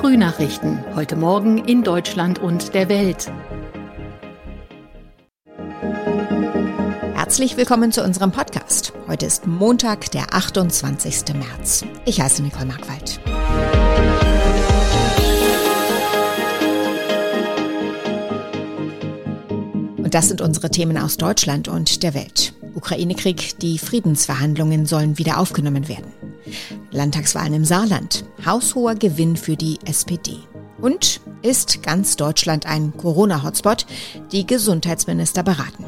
Frühnachrichten. Heute Morgen in Deutschland und der Welt. Herzlich willkommen zu unserem Podcast. Heute ist Montag, der 28. März. Ich heiße Nicole Markwald. Und das sind unsere Themen aus Deutschland und der Welt. Ukraine-Krieg, die Friedensverhandlungen sollen wieder aufgenommen werden. Landtagswahlen im Saarland, haushoher Gewinn für die SPD. Und ist ganz Deutschland ein Corona-Hotspot? Die Gesundheitsminister beraten.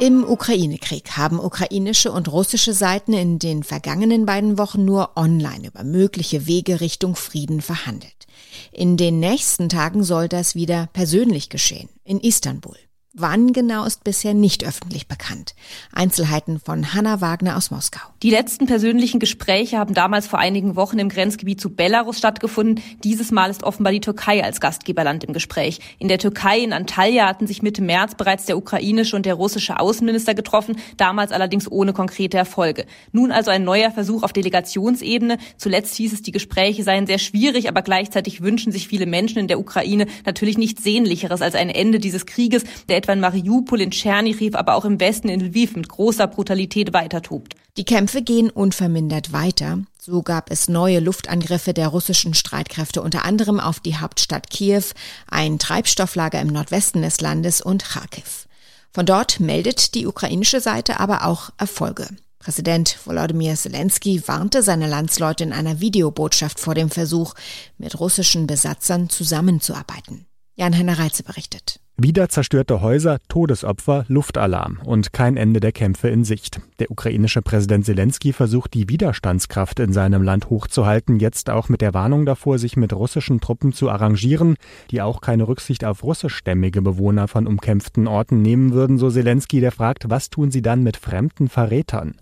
Im Ukraine-Krieg haben ukrainische und russische Seiten in den vergangenen beiden Wochen nur online über mögliche Wege Richtung Frieden verhandelt. In den nächsten Tagen soll das wieder persönlich geschehen, in Istanbul. Wann genau ist bisher nicht öffentlich bekannt. Einzelheiten von Hanna Wagner aus Moskau. Die letzten persönlichen Gespräche haben damals vor einigen Wochen im Grenzgebiet zu Belarus stattgefunden. Dieses Mal ist offenbar die Türkei als Gastgeberland im Gespräch. In der Türkei in Antalya hatten sich Mitte März bereits der ukrainische und der russische Außenminister getroffen, damals allerdings ohne konkrete Erfolge. Nun also ein neuer Versuch auf Delegationsebene. Zuletzt hieß es, die Gespräche seien sehr schwierig, aber gleichzeitig wünschen sich viele Menschen in der Ukraine natürlich nichts Sehnlicheres als ein Ende dieses Krieges, der etwa in Mariupol, in Tschernichiv, aber auch im Westen in Lviv mit großer Brutalität weitertobt. Die Kämpfe gehen unvermindert weiter. So gab es neue Luftangriffe der russischen Streitkräfte unter anderem auf die Hauptstadt Kiew, ein Treibstofflager im Nordwesten des Landes und Kharkiv. Von dort meldet die ukrainische Seite aber auch Erfolge. Präsident Volodymyr Zelensky warnte seine Landsleute in einer Videobotschaft vor dem Versuch, mit russischen Besatzern zusammenzuarbeiten. Jan-Henner Reitze berichtet. Wieder zerstörte Häuser, Todesopfer, Luftalarm und kein Ende der Kämpfe in Sicht. Der ukrainische Präsident Zelensky versucht die Widerstandskraft in seinem Land hochzuhalten, jetzt auch mit der Warnung davor, sich mit russischen Truppen zu arrangieren, die auch keine Rücksicht auf russischstämmige Bewohner von umkämpften Orten nehmen würden, so Zelensky, der fragt, was tun sie dann mit fremden Verrätern?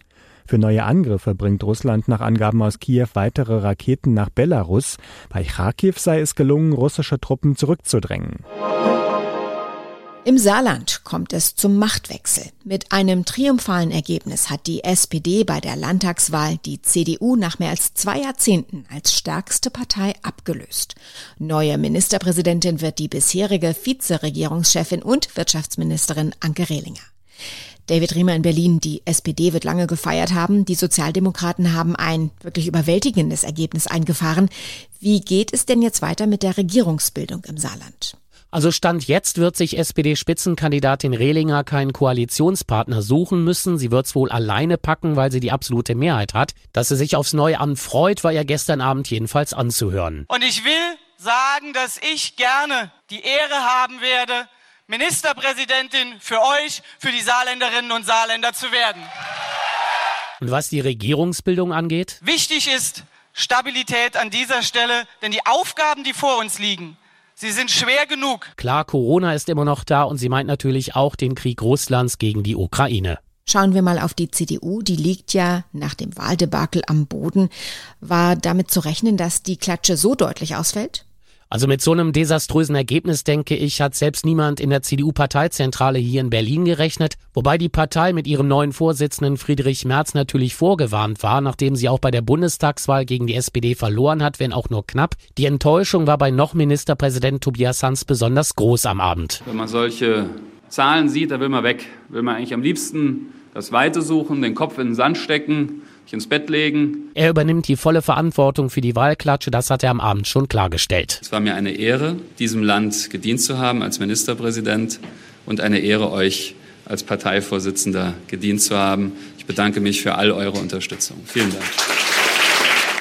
Für neue Angriffe bringt Russland nach Angaben aus Kiew weitere Raketen nach Belarus. Bei Kharkiv sei es gelungen, russische Truppen zurückzudrängen. Im Saarland kommt es zum Machtwechsel. Mit einem triumphalen Ergebnis hat die SPD bei der Landtagswahl die CDU nach mehr als zwei Jahrzehnten als stärkste Partei abgelöst. Neue Ministerpräsidentin wird die bisherige Vizeregierungschefin und Wirtschaftsministerin Anke Rehlinger. David Riemer in Berlin, die SPD wird lange gefeiert haben. Die Sozialdemokraten haben ein wirklich überwältigendes Ergebnis eingefahren. Wie geht es denn jetzt weiter mit der Regierungsbildung im Saarland? Also Stand jetzt wird sich SPD-Spitzenkandidatin Rehlinger keinen Koalitionspartner suchen müssen. Sie wird es wohl alleine packen, weil sie die absolute Mehrheit hat. Dass sie sich aufs Neue anfreut, war ja gestern Abend jedenfalls anzuhören. Und ich will sagen, dass ich gerne die Ehre haben werde, Ministerpräsidentin für euch, für die Saarländerinnen und Saarländer zu werden. Und was die Regierungsbildung angeht? Wichtig ist Stabilität an dieser Stelle, denn die Aufgaben, die vor uns liegen, Sie sind schwer genug. Klar, Corona ist immer noch da und sie meint natürlich auch den Krieg Russlands gegen die Ukraine. Schauen wir mal auf die CDU, die liegt ja nach dem Wahldebakel am Boden. War damit zu rechnen, dass die Klatsche so deutlich ausfällt? Also mit so einem desaströsen Ergebnis, denke ich, hat selbst niemand in der CDU-Parteizentrale hier in Berlin gerechnet, wobei die Partei mit ihrem neuen Vorsitzenden Friedrich Merz natürlich vorgewarnt war, nachdem sie auch bei der Bundestagswahl gegen die SPD verloren hat, wenn auch nur knapp. Die Enttäuschung war bei noch Ministerpräsident Tobias Hans besonders groß am Abend. Wenn man solche Zahlen sieht, da will man weg. Will man eigentlich am liebsten das Weite suchen, den Kopf in den Sand stecken sich ins Bett legen. Er übernimmt die volle Verantwortung für die Wahlklatsche, das hat er am Abend schon klargestellt. Es war mir eine Ehre, diesem Land gedient zu haben als Ministerpräsident und eine Ehre, euch als Parteivorsitzender gedient zu haben. Ich bedanke mich für all eure Unterstützung. Vielen Dank.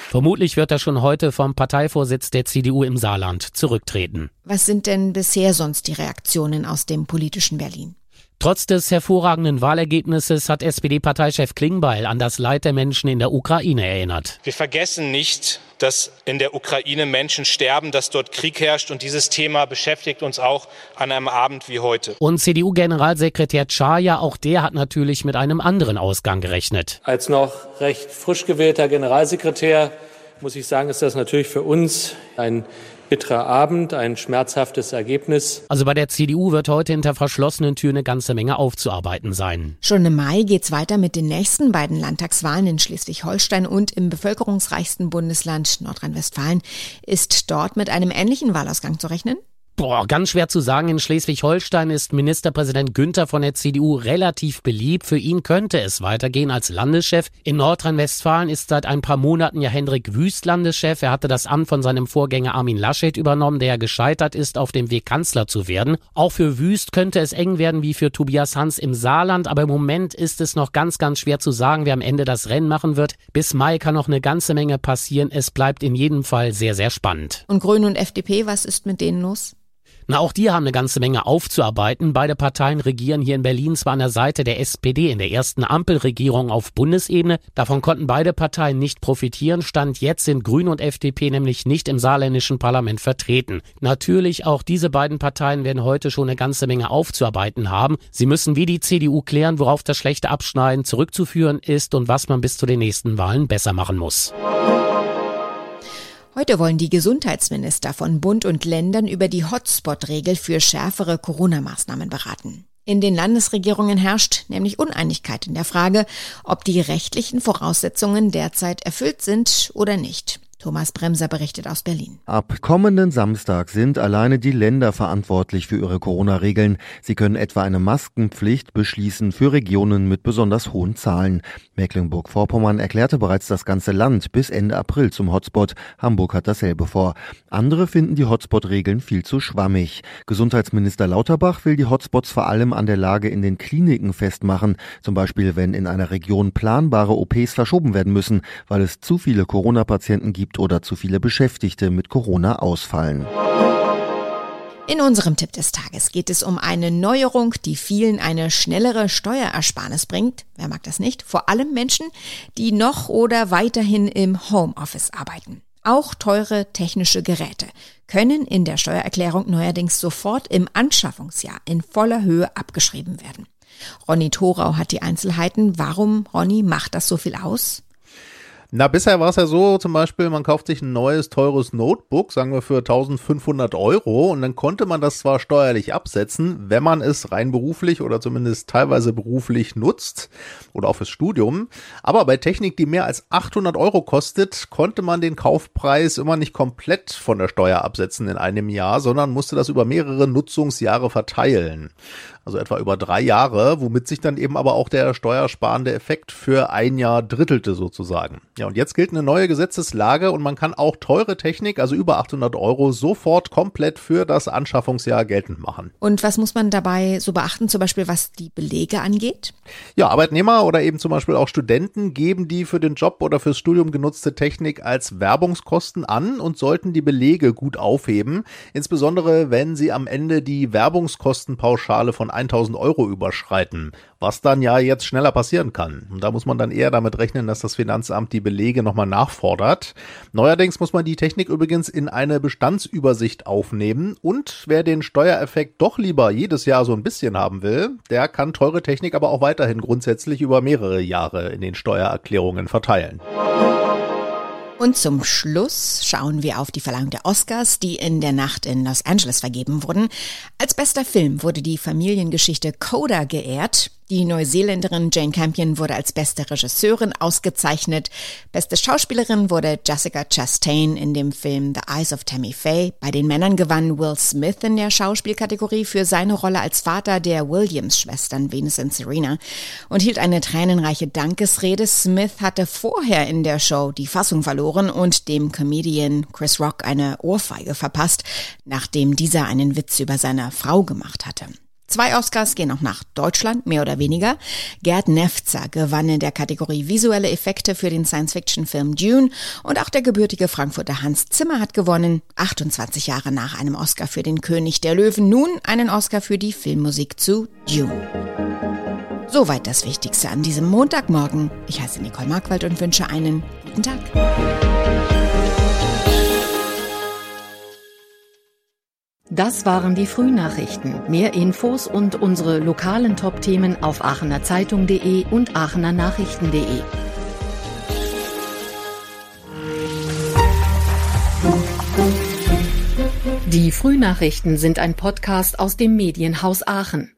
Vermutlich wird er schon heute vom Parteivorsitz der CDU im Saarland zurücktreten. Was sind denn bisher sonst die Reaktionen aus dem politischen Berlin? Trotz des hervorragenden Wahlergebnisses hat SPD-Parteichef Klingbeil an das Leid der Menschen in der Ukraine erinnert. Wir vergessen nicht, dass in der Ukraine Menschen sterben, dass dort Krieg herrscht und dieses Thema beschäftigt uns auch an einem Abend wie heute. Und CDU-Generalsekretär Czaja, auch der hat natürlich mit einem anderen Ausgang gerechnet. Als noch recht frisch gewählter Generalsekretär muss ich sagen, ist das natürlich für uns ein bitterer Abend, ein schmerzhaftes Ergebnis. Also bei der CDU wird heute hinter verschlossenen Türen eine ganze Menge aufzuarbeiten sein. Schon im Mai geht's weiter mit den nächsten beiden Landtagswahlen in Schleswig-Holstein und im bevölkerungsreichsten Bundesland Nordrhein-Westfalen. Ist dort mit einem ähnlichen Wahlausgang zu rechnen? Boah, ganz schwer zu sagen. In Schleswig-Holstein ist Ministerpräsident Günther von der CDU relativ beliebt. Für ihn könnte es weitergehen als Landeschef. In Nordrhein-Westfalen ist seit ein paar Monaten ja Hendrik Wüst Landeschef. Er hatte das Amt von seinem Vorgänger Armin Laschet übernommen, der gescheitert ist, auf dem Weg Kanzler zu werden. Auch für Wüst könnte es eng werden wie für Tobias Hans im Saarland. Aber im Moment ist es noch ganz, ganz schwer zu sagen, wer am Ende das Rennen machen wird. Bis Mai kann noch eine ganze Menge passieren. Es bleibt in jedem Fall sehr, sehr spannend. Und Grüne und FDP, was ist mit denen los? Na, auch die haben eine ganze Menge aufzuarbeiten. Beide Parteien regieren hier in Berlin zwar an der Seite der SPD in der ersten Ampelregierung auf Bundesebene. Davon konnten beide Parteien nicht profitieren. Stand jetzt sind Grüne und FDP nämlich nicht im saarländischen Parlament vertreten. Natürlich auch diese beiden Parteien werden heute schon eine ganze Menge aufzuarbeiten haben. Sie müssen wie die CDU klären, worauf das schlechte Abschneiden zurückzuführen ist und was man bis zu den nächsten Wahlen besser machen muss. Heute wollen die Gesundheitsminister von Bund und Ländern über die Hotspot-Regel für schärfere Corona-Maßnahmen beraten. In den Landesregierungen herrscht nämlich Uneinigkeit in der Frage, ob die rechtlichen Voraussetzungen derzeit erfüllt sind oder nicht. Thomas Bremser berichtet aus Berlin. Ab kommenden Samstag sind alleine die Länder verantwortlich für ihre Corona-Regeln. Sie können etwa eine Maskenpflicht beschließen für Regionen mit besonders hohen Zahlen. Mecklenburg-Vorpommern erklärte bereits das ganze Land bis Ende April zum Hotspot. Hamburg hat dasselbe vor. Andere finden die Hotspot-Regeln viel zu schwammig. Gesundheitsminister Lauterbach will die Hotspots vor allem an der Lage in den Kliniken festmachen. Zum Beispiel, wenn in einer Region planbare OPs verschoben werden müssen, weil es zu viele Corona-Patienten gibt gibt oder zu viele Beschäftigte mit Corona ausfallen. In unserem Tipp des Tages geht es um eine Neuerung, die vielen eine schnellere Steuerersparnis bringt. Wer mag das nicht? Vor allem Menschen, die noch oder weiterhin im Homeoffice arbeiten. Auch teure technische Geräte können in der Steuererklärung neuerdings sofort im Anschaffungsjahr in voller Höhe abgeschrieben werden. Ronny Thorau hat die Einzelheiten. Warum, Ronny, macht das so viel aus? Na, bisher war es ja so, zum Beispiel, man kauft sich ein neues, teures Notebook, sagen wir für 1500 Euro, und dann konnte man das zwar steuerlich absetzen, wenn man es rein beruflich oder zumindest teilweise beruflich nutzt oder auch fürs Studium. Aber bei Technik, die mehr als 800 Euro kostet, konnte man den Kaufpreis immer nicht komplett von der Steuer absetzen in einem Jahr, sondern musste das über mehrere Nutzungsjahre verteilen also etwa über drei Jahre, womit sich dann eben aber auch der steuersparende Effekt für ein Jahr drittelte sozusagen. Ja, und jetzt gilt eine neue Gesetzeslage und man kann auch teure Technik, also über 800 Euro, sofort komplett für das Anschaffungsjahr geltend machen. Und was muss man dabei so beachten, zum Beispiel was die Belege angeht? Ja, Arbeitnehmer oder eben zum Beispiel auch Studenten geben die für den Job oder fürs Studium genutzte Technik als Werbungskosten an und sollten die Belege gut aufheben, insbesondere wenn sie am Ende die Werbungskostenpauschale von 1000 Euro überschreiten, was dann ja jetzt schneller passieren kann. Und da muss man dann eher damit rechnen, dass das Finanzamt die Belege nochmal nachfordert. Neuerdings muss man die Technik übrigens in eine Bestandsübersicht aufnehmen und wer den Steuereffekt doch lieber jedes Jahr so ein bisschen haben will, der kann teure Technik aber auch weiterhin grundsätzlich über mehrere Jahre in den Steuererklärungen verteilen. Und zum Schluss schauen wir auf die Verleihung der Oscars, die in der Nacht in Los Angeles vergeben wurden. Als bester Film wurde die Familiengeschichte Coda geehrt. Die Neuseeländerin Jane Campion wurde als beste Regisseurin ausgezeichnet. Beste Schauspielerin wurde Jessica Chastain in dem Film The Eyes of Tammy Faye. Bei den Männern gewann Will Smith in der Schauspielkategorie für seine Rolle als Vater der Williams-Schwestern Venus und Serena und hielt eine tränenreiche Dankesrede. Smith hatte vorher in der Show die Fassung verloren und dem Comedian Chris Rock eine Ohrfeige verpasst, nachdem dieser einen Witz über seine Frau gemacht hatte. Zwei Oscars gehen auch nach Deutschland, mehr oder weniger. Gerd Nefzer gewann in der Kategorie visuelle Effekte für den Science-Fiction-Film Dune und auch der gebürtige Frankfurter Hans Zimmer hat gewonnen, 28 Jahre nach einem Oscar für den König der Löwen, nun einen Oscar für die Filmmusik zu Dune. Soweit das Wichtigste an diesem Montagmorgen. Ich heiße Nicole Markwald und wünsche einen guten Tag. Das waren die Frühnachrichten. Mehr Infos und unsere lokalen Top-Themen auf aachenerzeitung.de und aachenernachrichten.de. Die Frühnachrichten sind ein Podcast aus dem Medienhaus Aachen.